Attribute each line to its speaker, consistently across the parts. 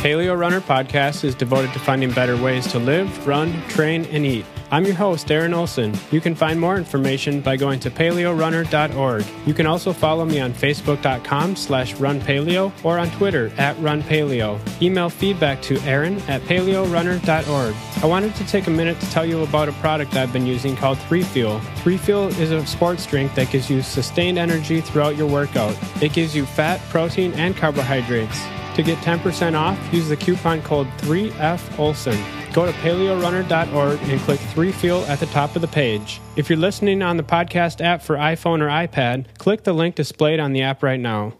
Speaker 1: Paleo Runner podcast is devoted to finding better ways to live, run, train, and eat. I'm your host, Aaron Olson. You can find more information by going to paleorunner.org. You can also follow me on facebook.com slash runpaleo or on Twitter at runpaleo. Email feedback to aaron at paleorunner.org. I wanted to take a minute to tell you about a product I've been using called 3Fuel. 3Fuel is a sports drink that gives you sustained energy throughout your workout. It gives you fat, protein, and carbohydrates. To get 10% off, use the coupon code 3FOLSON. Go to paleorunner.org and click 3Fuel at the top of the page. If you're listening on the podcast app for iPhone or iPad, click the link displayed on the app right now.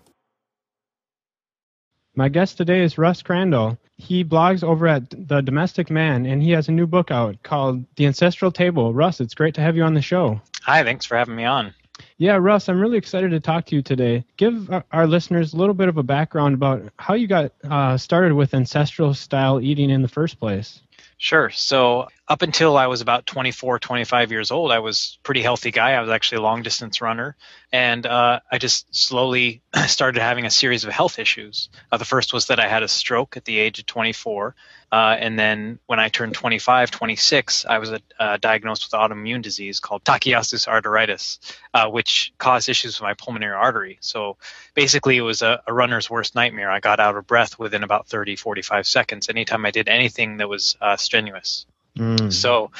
Speaker 1: My guest today is Russ Crandall. He blogs over at The Domestic Man, and he has a new book out called The Ancestral Table. Russ, it's great to have you on the show.
Speaker 2: Hi, thanks for having me on.
Speaker 1: Yeah, Russ, I'm really excited to talk to you today. Give our listeners a little bit of a background about how you got uh, started with ancestral style eating in the first place.
Speaker 2: Sure. So, up until I was about 24, 25 years old, I was pretty healthy guy. I was actually a long distance runner. And uh, I just slowly started having a series of health issues. Uh, the first was that I had a stroke at the age of 24. Uh, and then when I turned 25, 26, I was uh, diagnosed with autoimmune disease called Takayasu's arteritis, uh, which caused issues with my pulmonary artery. So basically, it was a, a, runner's worst nightmare. I got out of breath within about 30, 45 seconds anytime I did anything that was uh, strenuous. Mm. So,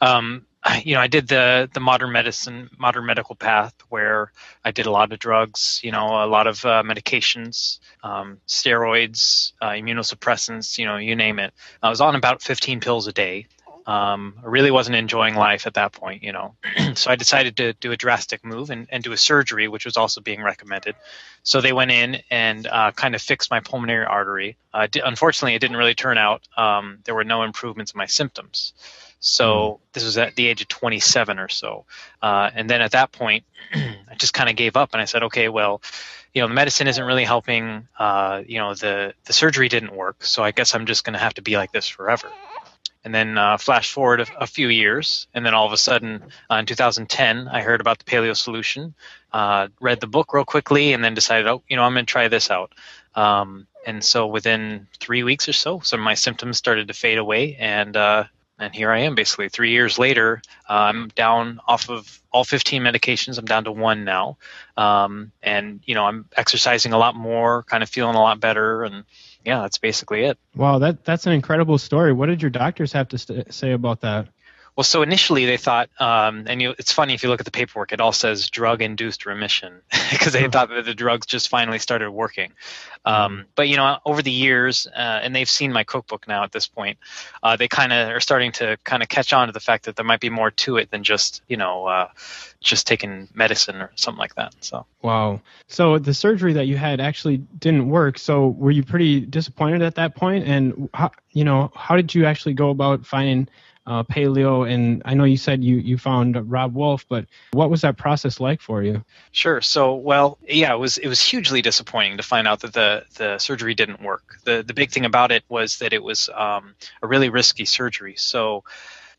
Speaker 2: um, you know, I did the the modern medicine, modern medical path, where I did a lot of drugs, you know, a lot of uh, medications, um, steroids, uh, immunosuppressants, you know, you name it. I was on about 15 pills a day. Um, I really wasn't enjoying life at that point, you know. so I decided to do a drastic move and, and do a surgery, which was also being recommended. So they went in and uh, kind of fixed my pulmonary artery. Uh, di- unfortunately, it didn't really turn out. Um, there were no improvements in my symptoms. So mm. this was at the age of 27 or so. Uh, and then at that point, I just kind of gave up and I said, okay, well, you know, the medicine isn't really helping. Uh, you know, the, the surgery didn't work. So I guess I'm just going to have to be like this forever. And then uh, flash forward a, a, few years, and then all of a sudden, uh, in 2010, I heard about the Paleo Solution, uh, read the book real quickly, and then decided, oh, you know, I'm going to try this out. Um, and so within three weeks or so, some of my symptoms started to fade away, and uh, and here I am basically three years later. Uh, I'm down off of all 15 medications. I'm down to one now, um, and you know I'm exercising a lot more, kind of feeling a lot better, and yeah, that's basically it.
Speaker 1: Wow, that that's an incredible story. What did your doctors have to st- say about that?
Speaker 2: Well, so initially they thought, um, and you, it's funny if you look at the paperwork, it all says drug-induced remission because they thought that the drugs just finally started working. Um, mm-hmm. but you know, over the years, uh, and they've seen my cookbook now at this point, uh, they kind of are starting to kind of catch on to the fact that there might be more to it than just you know uh, just taking medicine or something like that. So
Speaker 1: wow. So the surgery that you had actually didn't work. So were you pretty disappointed at that point? And how, you know, how did you actually go about finding uh, paleo and i know you said you, you found Robb Wolf but what was that process like for you?
Speaker 2: Sure. So well yeah it was it was hugely disappointing to find out that the the surgery didn't work. The the big thing about it was that it was um, a really risky surgery. So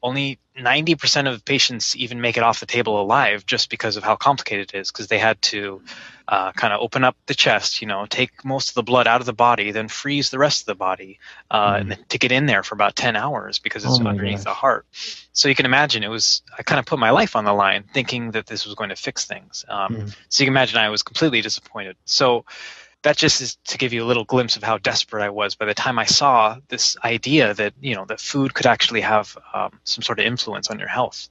Speaker 2: only 90% of patients even make it off the table alive just because of how complicated it is because they had to uh, kind of open up the chest you know take most of the blood out of the body then freeze the rest of the body uh, mm. and then to get in there for about 10 hours because it's oh underneath gosh. the heart so you can imagine it was i kind of put my life on the line thinking that this was going to fix things um, mm. so you can imagine i was completely disappointed so that just is to give you a little glimpse of how desperate I was by the time I saw this idea that you know that food could actually have um, some sort of influence on your health.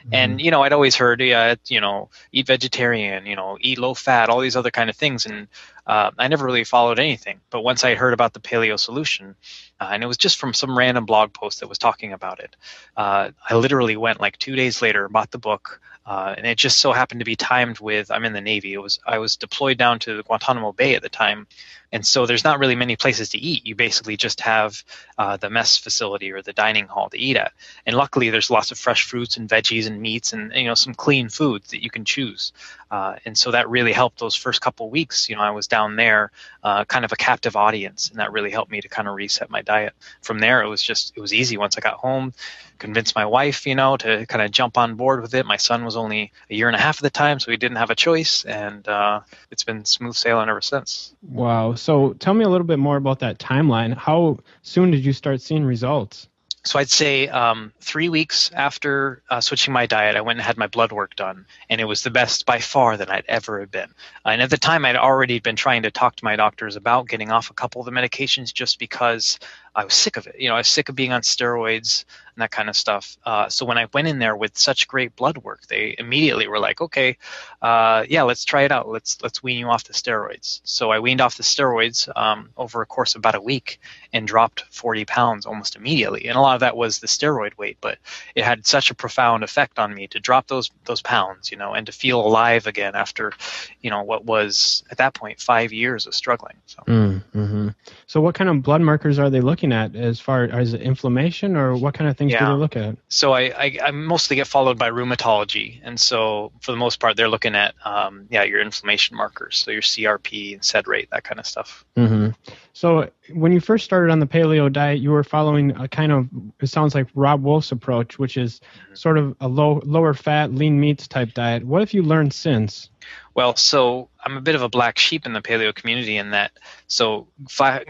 Speaker 2: Mm-hmm. And you know, I'd always heard, yeah, you know, eat vegetarian, you know, eat low fat, all these other kind of things, and uh, I never really followed anything. But once I heard about the paleo solution, uh, and it was just from some random blog post that was talking about it, uh, I literally went like two days later, bought the book. Uh, and it just so happened to be timed with I'm in the Navy. It was I was deployed down to Guantanamo Bay at the time, and so there's not really many places to eat. You basically just have uh, the mess facility or the dining hall to eat at. And luckily, there's lots of fresh fruits and veggies and meats and you know some clean foods that you can choose. Uh, and so that really helped those first couple weeks. You know, I was down there, uh, kind of a captive audience, and that really helped me to kind of reset my diet. From there, it was just it was easy. Once I got home, convinced my wife, you know, to kind of jump on board with it. My son was only a year and a half at the time, so he didn't have a choice, and uh, it's been smooth sailing ever since.
Speaker 1: Wow. So tell me a little bit more about that timeline. How soon did you start seeing results?
Speaker 2: So I'd say um, three weeks after uh, switching my diet, I went and had my blood work done, and it was the best by far that I'd ever have been. And at the time, I'd already been trying to talk to my doctors about getting off a couple of the medications just because I was sick of it. You know, I was sick of being on steroids and that kind of stuff. Uh, so when I went in there with such great blood work, they immediately were like, "Okay, uh, yeah, let's try it out. Let's let's wean you off the steroids." So I weaned off the steroids um, over a course of about a week and dropped 40 pounds almost immediately. And a lot of that was the steroid weight, but it had such a profound effect on me to drop those those pounds, you know, and to feel alive again after, you know, what was at that point five years of struggling. So.
Speaker 1: Mm-hmm. So what kind of blood markers are they looking at as far as inflammation, or what kind of things yeah. do they look at?
Speaker 2: So I, I, I, mostly get followed by rheumatology, and so for the most part, they're looking at um, yeah your inflammation markers, so your CRP and SED rate, that kind of stuff.
Speaker 1: Mm-hmm. So when you first started on the paleo diet, you were following a kind of it sounds like Robb Wolf's approach, which is mm-hmm. sort of a low lower fat, lean meats type diet. What have you learned since?
Speaker 2: Well, so I'm a bit of a black sheep in the paleo community in that. So,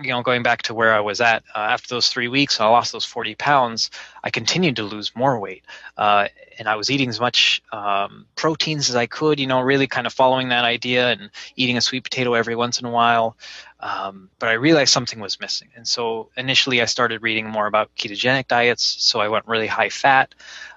Speaker 2: you know, going back to where I was at uh, after those three weeks, I lost those 40 pounds. I continued to lose more weight, uh, and I was eating as much um, proteins as I could. You know, really kind of following that idea and eating a sweet potato every once in a while. Um, but I realized something was missing, and so initially I started reading more about ketogenic diets. So I went really high fat.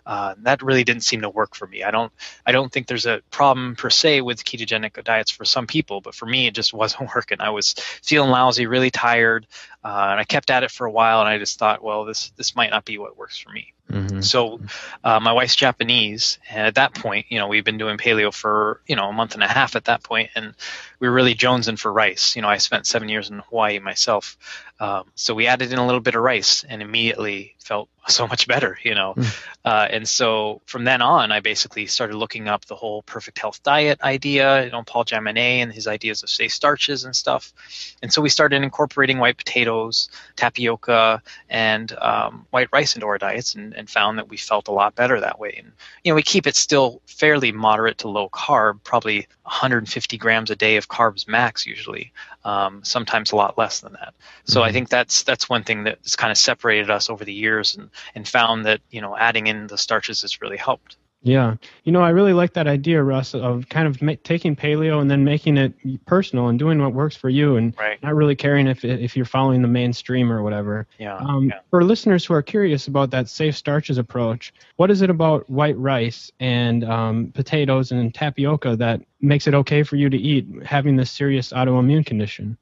Speaker 2: Uh, that really didn't seem to work for me. I don't I don't think there's a problem per se with ketogenic diets for some people, but for me it just wasn't working. I was feeling lousy, really tired, uh, and I kept at it for a while, and I just thought, well, this this might not be what works for me. Mm-hmm. So, uh, my wife's Japanese, and at that point, you know, we've been doing paleo for you know a month and a half at that point, and we were really jonesing for rice. You know, I spent seven years in Hawaii myself, um, so we added in a little bit of rice, and immediately felt so much better. You know, mm. uh, and so from then on, I basically started looking up the whole perfect health diet idea. You know, Paul Jaminet and his ideas of safe starches and stuff, and so we started incorporating white potatoes, tapioca, and um, white rice into our diets, and and found that we felt a lot better that way. And you know, we keep it still fairly moderate to low carb, probably 150 grams a day of carbs max usually. Um, sometimes a lot less than that. So mm-hmm. I think that's that's one thing that's kind of separated us over the years, and and found that you know adding in the starches has really helped.
Speaker 1: Yeah. You know, I really like that idea, Russ, of kind of ma- taking paleo and then making it personal and doing what works for you and
Speaker 2: right.
Speaker 1: not really caring if if you're following the mainstream or whatever.
Speaker 2: Yeah,
Speaker 1: um,
Speaker 2: yeah.
Speaker 1: For listeners who are curious about that safe starches approach, what is it about white rice and um, potatoes and tapioca that makes it okay for you to eat having this serious autoimmune condition?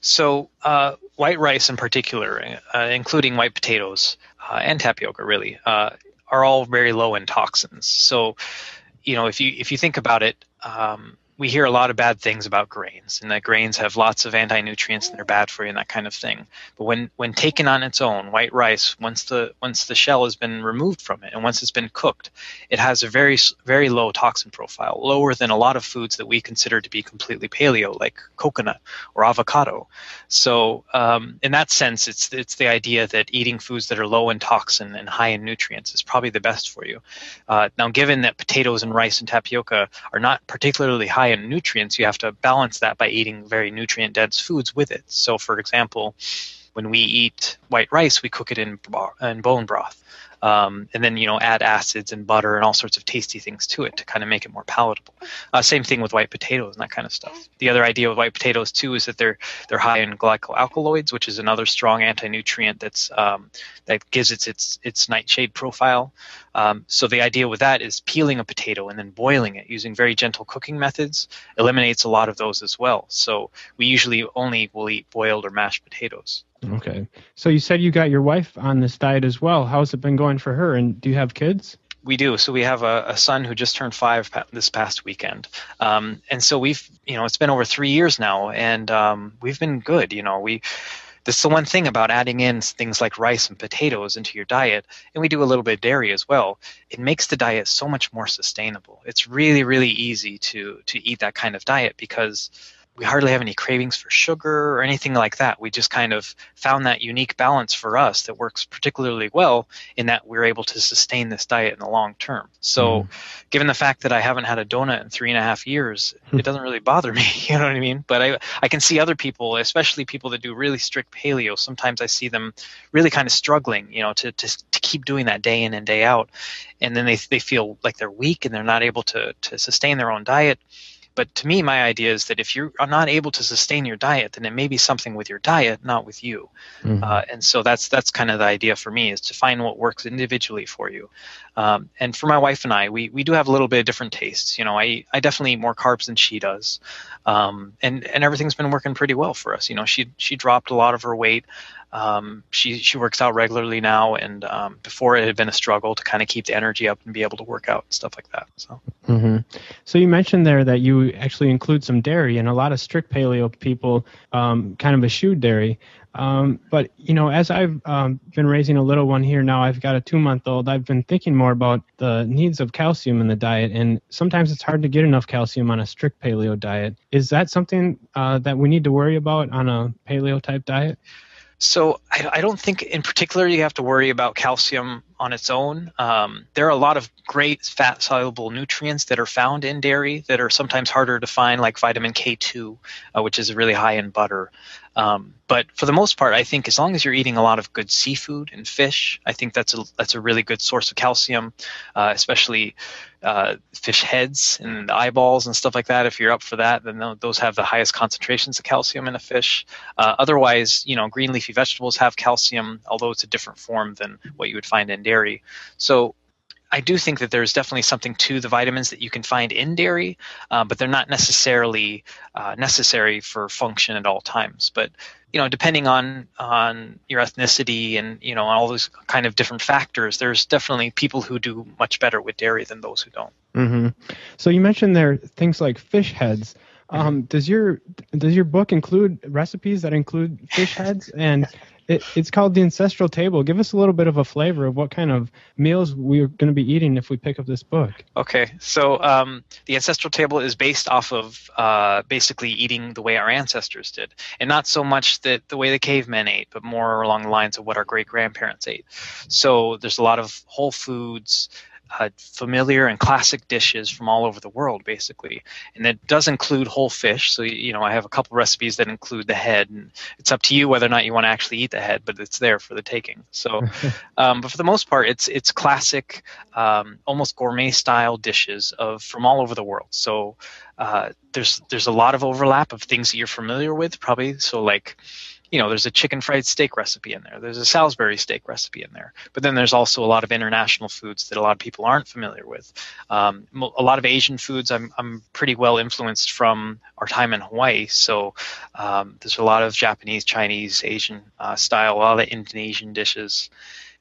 Speaker 2: So, uh, white rice in particular, uh, including white potatoes uh, and tapioca, really, uh, are all very low in toxins. So, you know, if you if you think about it, um, we hear a lot of bad things about grains and that grains have lots of anti-nutrients and they're bad for you and that kind of thing. But when when taken on its own white rice once the once the shell has been removed from it and once it's been cooked it has a very very low toxin profile lower than a lot of foods that we consider to be completely paleo like coconut or avocado. So um, in that sense it's it's the idea that eating foods that are low in toxin and high in nutrients is probably the best for you. Uh, now given that potatoes and rice and tapioca are not particularly high high in nutrients, you have to balance that by eating very nutrient dense foods with it. So, for example, when we eat white rice, we cook it in, in bone broth um, and then you know add acids and butter and all sorts of tasty things to it to kind of make it more palatable. Uh, same thing with white potatoes and that kind of stuff. The other idea with white potatoes too is that they're they're high in glycoalkaloids, which is another strong anti-nutrient that's um, that gives it its its nightshade profile. Um, so the idea with that is peeling a potato and then boiling it using very gentle cooking methods eliminates a lot of those as well. So we usually only will eat boiled or mashed potatoes.
Speaker 1: Okay. So you said you got your wife on this diet as well. How's it been going for her? And do you have kids?
Speaker 2: We do. So we have a, a son who just turned five this past weekend, um, and so we've, you know, it's been over three years now, and um, we've been good. You know, we. This is the one thing about adding in things like rice and potatoes into your diet, and we do a little bit of dairy as well. It makes the diet so much more sustainable. It's really, really easy to to eat that kind of diet because we hardly have any cravings for sugar or anything like that. We just kind of found that unique balance for us that works particularly well in that we're able to sustain this diet in the long term. So, mm. given the fact that I haven't had a donut in three and a half years, hmm. it doesn't really bother me. You know what I mean? But I, I can see other people, especially people that do really strict paleo, sometimes I see them really kind of struggling, you know, to, to, to keep doing that day in and day out. And then they, they feel like they're weak and they're not able to, to sustain their own diet but to me, my idea is that if you are not able to sustain your diet, then it may be something with your diet, not with you. Mm-hmm. Uh, and so that's that's kind of the idea for me is to find what works individually for you. Um, and for my wife and I, we, we do have a little bit of different tastes. You know, I, I definitely eat more carbs than she does, um, and and everything's been working pretty well for us. You know, she she dropped a lot of her weight. Um, she she works out regularly now, and um, before it had been a struggle to kind of keep the energy up and be able to work out and stuff like that. So,
Speaker 1: mm-hmm. so you mentioned there that you actually include some dairy, and a lot of strict paleo people um, kind of eschew dairy. Um, but you know, as I've um, been raising a little one here now, I've got a two-month-old. I've been thinking more about the needs of calcium in the diet, and sometimes it's hard to get enough calcium on a strict paleo diet. Is that something uh, that we need to worry about on a paleo type diet?
Speaker 2: So I, I, don't think in particular you have to worry about calcium on its own. Um, there are a lot of great fat soluble nutrients that are found in dairy that are sometimes harder to find, like vitamin K2, uh, which is really high in butter. Um, but for the most part, I think as long as you're eating a lot of good seafood and fish, I think that's a that's a really good source of calcium, uh, especially uh, fish heads and eyeballs and stuff like that. If you're up for that, then those have the highest concentrations of calcium in a fish. Uh, otherwise, you know, green leafy vegetables have calcium, although it's a different form than what you would find in dairy. So I do think that there's definitely something to the vitamins that you can find in dairy, uh, but they're not necessarily uh, necessary for function at all times. But you know, depending on on your ethnicity and you know all those kind of different factors, there's definitely people who do much better with dairy than those who don't.
Speaker 1: Mm-hmm. So you mentioned there things like fish heads. Um, does your does your book include recipes that include fish heads? And it, it's called the Ancestral Table. Give us a little bit of a flavor of what kind of meals we're going to be eating if we pick up this book.
Speaker 2: Okay, so um, the Ancestral Table is based off of uh, basically eating the way our ancestors did, and not so much that the way the cavemen ate, but more along the lines of what our great grandparents ate. So there's a lot of whole foods uh, familiar and classic dishes from all over the world, basically. And it does include whole fish. So, you know, I have a couple recipes that include the head, and it's up to you whether or not you want to actually eat the head, but it's there for the taking. So, um, but for the most part, it's it's classic, um, almost gourmet style dishes of from all over the world. So, uh, there's there's a lot of overlap of things that you're familiar with, probably. So, like you know, there's a chicken fried steak recipe in there. There's a Salisbury steak recipe in there. But then there's also a lot of international foods that a lot of people aren't familiar with. Um, a lot of Asian foods. I'm I'm pretty well influenced from our time in Hawaii. So um, there's a lot of Japanese, Chinese, Asian uh, style, a lot of Indonesian dishes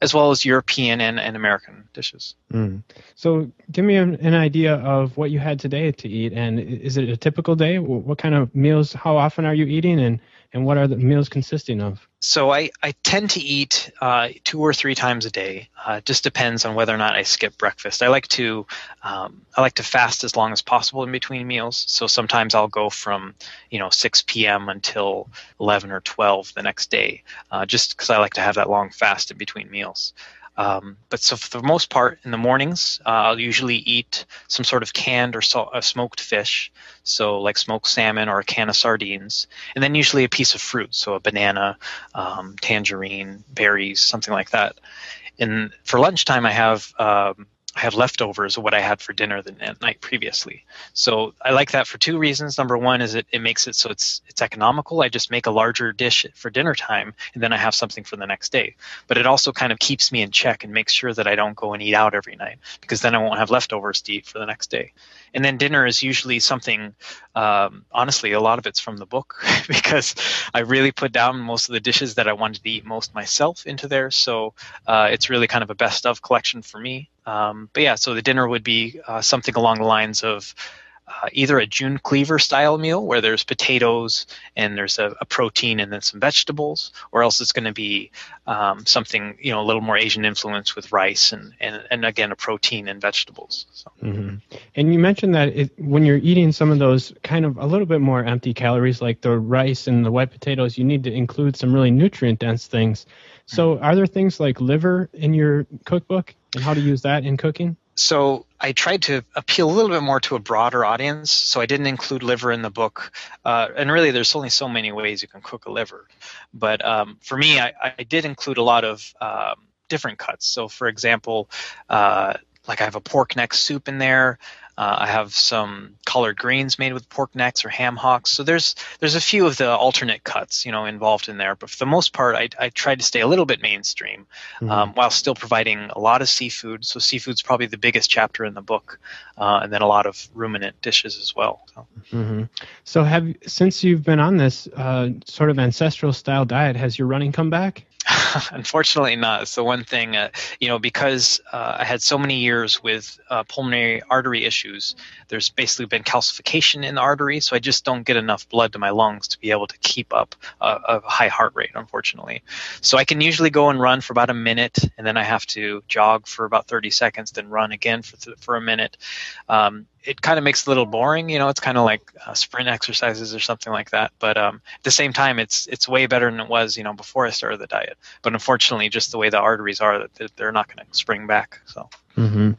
Speaker 2: as well as European and, and American dishes.
Speaker 1: Mm. So, give me an, an, idea of what you had today to eat, and is it a typical day? What kind of meals? How often are you eating, and and what are the meals consisting of?
Speaker 2: So I, I tend to eat uh, two or three times a day. Uh, just depends on whether or not I skip breakfast. I like to um, I like to fast as long as possible in between meals. So sometimes I'll go from you know 6 p.m. until 11 or 12 the next day, uh, just because I like to have that long fast in between meals. Um, but so for the most part, in the mornings, uh, I'll usually eat some sort of canned or uh, smoked fish, so like smoked salmon or a can of sardines, and then usually a piece of fruit, so a banana, um, tangerine, berries, something like that. And for lunchtime, I have um, I have leftovers of what I had for dinner the night previously. So I like that for two reasons. Number one is it, it makes it so it's it's economical. I just make a larger dish for dinner time and then I have something for the next day. But it also kind of keeps me in check and makes sure that I don't go and eat out every night because then I won't have leftovers to eat for the next day. And then dinner is usually something um, honestly, a lot of it's from the book because I really put down most of the dishes that I wanted to eat most myself into there. So uh, it's really kind of a best of collection for me. Um, but yeah, so the dinner would be uh, something along the lines of uh, either a June Cleaver style meal where there's potatoes and there's a, a protein and then some vegetables, or else it's going to be um, something you know a little more Asian influence with rice and, and, and again a protein and vegetables. So.
Speaker 1: Mm-hmm. And you mentioned that it, when you're eating some of those kind of a little bit more empty calories like the rice and the white potatoes, you need to include some really nutrient dense things. So, mm-hmm. are there things like liver in your cookbook and how to use that in cooking?
Speaker 2: so I tried to appeal a little bit more to a broader audience. So I didn't include liver in the book, uh, and really, there's only so many ways you can cook a liver. But um, for me, I, I, did include a lot of um, different cuts. So, for example, uh, like I have a pork neck soup in there. Uh, I have some collard greens made with pork necks or ham hocks. So there's there's a few of the alternate cuts, you know, involved in there. But for the most part, I, I tried to stay a little bit mainstream mm-hmm. um, while still providing a lot of seafood. So seafood's probably the biggest chapter in the book, uh, and then a lot of ruminant dishes as well.
Speaker 1: So, mm-hmm. so have since you've been on this uh, sort of ancestral style diet, has your running come back?
Speaker 2: Unfortunately, not. So one thing, uh, you know, because uh, I had so many years with uh, pulmonary artery issues, there's basically been calcification in the artery, so I just don't get enough blood to my lungs to be able to keep up a, a high heart rate. Unfortunately, so I can usually go and run for about a minute, and then I have to jog for about 30 seconds, then run again for th- for a minute. Um, it kind of makes it a little boring. You know, it's kind of like uh, sprint exercises or something like that. But um, at the same time, it's it's way better than it was, you know, before I started the diet. But unfortunately, just the way the arteries are, that they're not going to spring back. So.
Speaker 1: Mm-hmm.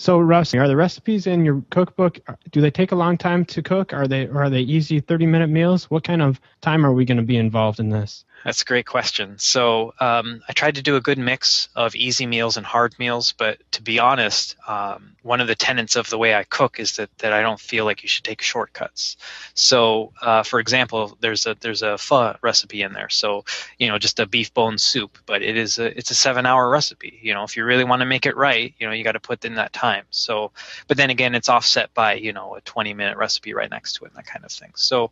Speaker 1: So, Russ, are the recipes in your cookbook? Do they take a long time to cook? Are they are they easy thirty minute meals? What kind of time are we going to be involved in this?
Speaker 2: That's a great question. So um, I tried to do a good mix of easy meals and hard meals, but to be honest, um, one of the tenets of the way I cook is that, that I don't feel like you should take shortcuts. So, uh, for example, there's a there's a pho recipe in there. So, you know, just a beef bone soup, but it is a it's a seven hour recipe. You know, if you really want to make it right, you know, you got to put in that time. So, but then again, it's offset by you know a 20 minute recipe right next to it and that kind of thing. So.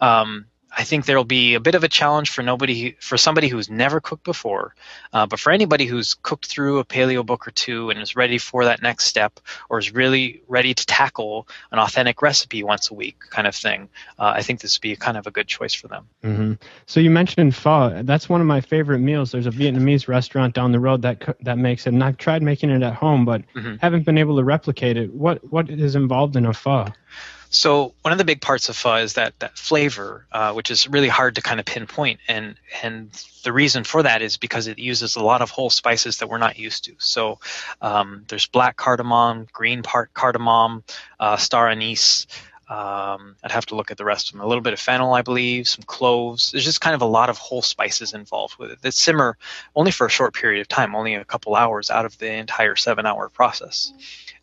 Speaker 2: Um, I think there'll be a bit of a challenge for nobody, for somebody who's never cooked before, uh, but for anybody who's cooked through a paleo book or two and is ready for that next step, or is really ready to tackle an authentic recipe once a week, kind of thing. Uh, I think this would be kind of a good choice for them.
Speaker 1: Mm-hmm. So you mentioned pho. That's one of my favorite meals. There's a Vietnamese restaurant down the road that that makes it, and I've tried making it at home, but mm-hmm. haven't been able to replicate it. What what is involved in a pho?
Speaker 2: So one of the big parts of pho is that that flavor, uh, which is really hard to kind of pinpoint, and and the reason for that is because it uses a lot of whole spices that we're not used to. So um, there's black cardamom, green part cardamom, uh, star anise. Um, I'd have to look at the rest of them. A little bit of fennel, I believe, some cloves. There's just kind of a lot of whole spices involved with it that simmer only for a short period of time, only a couple hours out of the entire seven-hour process.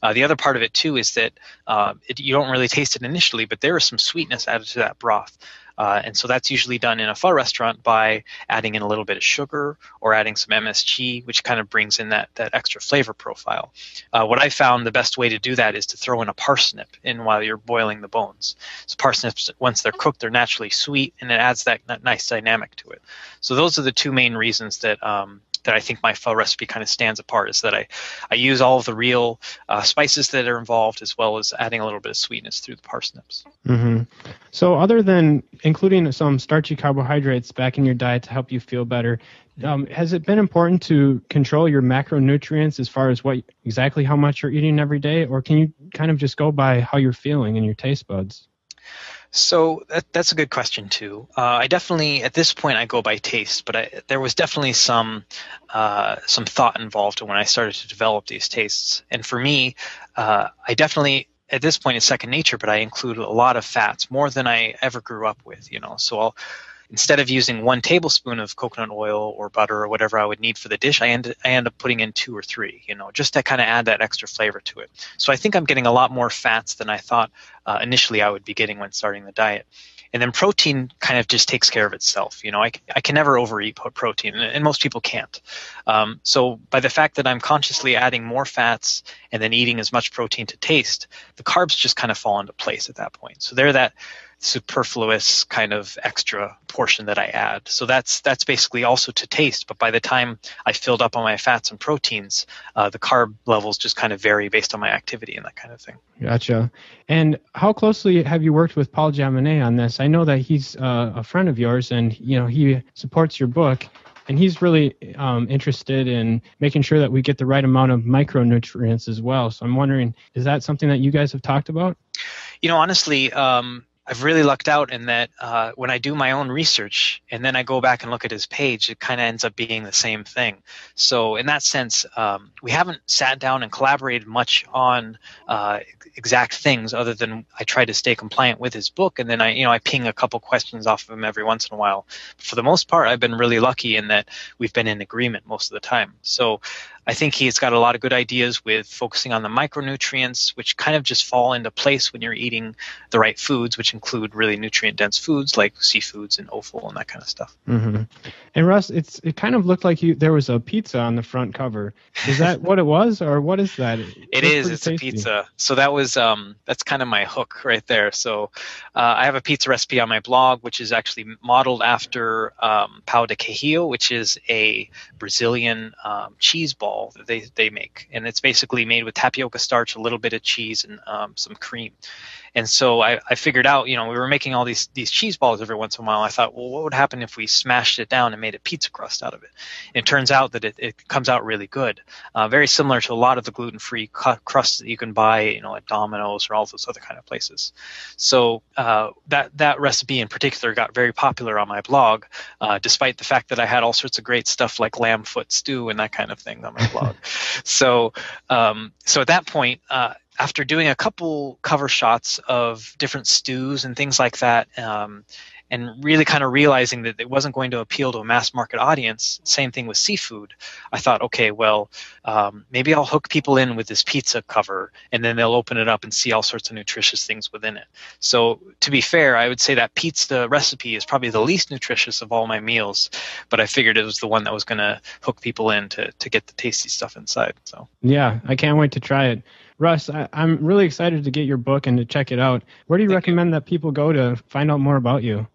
Speaker 2: Uh, the other part of it too is that uh, it, you don't really taste it initially, but there is some sweetness added to that broth. Uh, and so that's usually done in a pho restaurant by adding in a little bit of sugar or adding some MSG, which kind of brings in that, that extra flavor profile. Uh, what I found the best way to do that is to throw in a parsnip in while you're boiling the bones. So parsnips, once they're cooked, they're naturally sweet, and it adds that, that nice dynamic to it. So those are the two main reasons that um, that I think my pho recipe kind of stands apart is that I, I use all of the real uh, spices that are involved as well as adding a little bit of sweetness through the parsnips.
Speaker 1: Mm-hmm. So, other than including some starchy carbohydrates back in your diet to help you feel better, um, has it been important to control your macronutrients as far as what exactly how much you're eating every day, or can you kind of just go by how you're feeling and your taste buds?
Speaker 2: So that, that's a good question too. Uh, I definitely, at this point, I go by taste, but I, there was definitely some uh, some thought involved when I started to develop these tastes. And for me, uh, I definitely at this point it's second nature, but I include a lot of fats more than I ever grew up with. You know, so I'll instead of using one tablespoon of coconut oil or butter or whatever I would need for the dish, I end I end up putting in two or three, you know, just to kind of add that extra flavor to it. So I think I'm getting a lot more fats than I thought uh, initially I would be getting when starting the diet. And then protein kind of just takes care of itself. You know, I, I can never overeat protein, and most people can't. Um, so by the fact that I'm consciously adding more fats and then eating as much protein to taste, the carbs just kind of fall into place at that point. So they're that superfluous kind of extra portion that I add. So that's that's basically also to taste. But by the time I filled up on my fats and proteins, uh, the carb levels just kind of vary based on my activity and that kind of thing.
Speaker 1: Gotcha. And how closely have you worked with Paul Jaminet on this? I know that he's uh, a friend of yours, and you know he supports your book and he's really um, interested in making sure that we get the right amount of micronutrients as well. So I'm wondering, is that something that you guys have talked about?
Speaker 2: You know, honestly, um, I've really lucked out in that uh, when I do my own research and then I go back and look at his page, it kind of ends up being the same thing. So in that sense, um, we haven't sat down and collaborated much on uh, exact things other than I try to stay compliant with his book and then I, you know, I ping a couple questions off of him every once in a while. For the most part, I've been really lucky in that we've been in agreement most of the time. So I think he's got a lot of good ideas with focusing on the micronutrients, which kind of just fall into place when you're eating the right foods, which include really nutrient dense foods like seafoods and offal and that kind of stuff.
Speaker 1: Mm-hmm. And Russ, it's it kind of looked like you there was a pizza on the front cover. Is that what it was, or what is that?
Speaker 2: It, it is. It's tasty. a pizza. So that was um that's kind of my hook right there. So uh, I have a pizza recipe on my blog, which is actually modeled after um, pão de queijo, which is a Brazilian um, cheese ball ball that they, they make. And it's basically made with tapioca starch, a little bit of cheese, and um, some cream. And so I, I figured out, you know, we were making all these these cheese balls every once in a while. I thought, well, what would happen if we smashed it down and made a pizza crust out of it? And it turns out that it, it comes out really good, uh, very similar to a lot of the gluten free cu- crusts that you can buy, you know, at Domino's or all those other kind of places. So uh, that that recipe in particular got very popular on my blog, uh, despite the fact that I had all sorts of great stuff like lamb foot stew and that kind of thing on my blog. so um, so at that point uh, after doing a couple cover shots of different stews and things like that, um, and really kind of realizing that it wasn't going to appeal to a mass market audience, same thing with seafood, I thought, okay, well, um, maybe I'll hook people in with this pizza cover, and then they'll open it up and see all sorts of nutritious things within it. So, to be fair, I would say that pizza recipe is probably the least nutritious of all my meals, but I figured it was the one that was going to hook people in to, to get the tasty stuff inside. So,
Speaker 1: yeah, I can't wait to try it. Russ, I, am really excited to get your book and to check it out. Where do you Thank recommend you. that people go to find out more about you?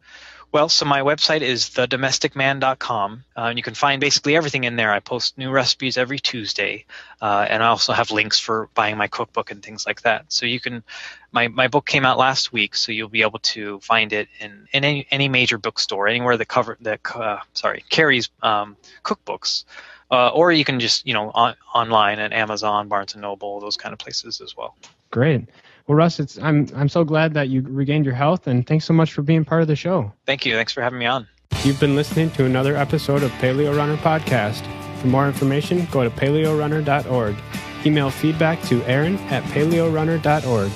Speaker 2: Well, so my website is thedomesticman.com, uh, and you can find basically everything in there. I post new recipes every Tuesday, uh, and I also have links for buying my cookbook and things like that. So you can, my, my book came out last week, so you'll be able to find it in, in any, any major bookstore, anywhere that cover that uh, sorry carries um, cookbooks uh, or you can just you know on, online at Amazon, Barnes and Noble, those kind of places as well.
Speaker 1: Great. Well, Russ, it's I'm I'm so glad that you regained your health, and thanks so much for being part of the show.
Speaker 2: Thank you. Thanks for having me on.
Speaker 1: You've been listening to another episode of Paleo Runner Podcast. For more information, go to paleorunner.org. Email feedback to Aaron at paleorunner.org.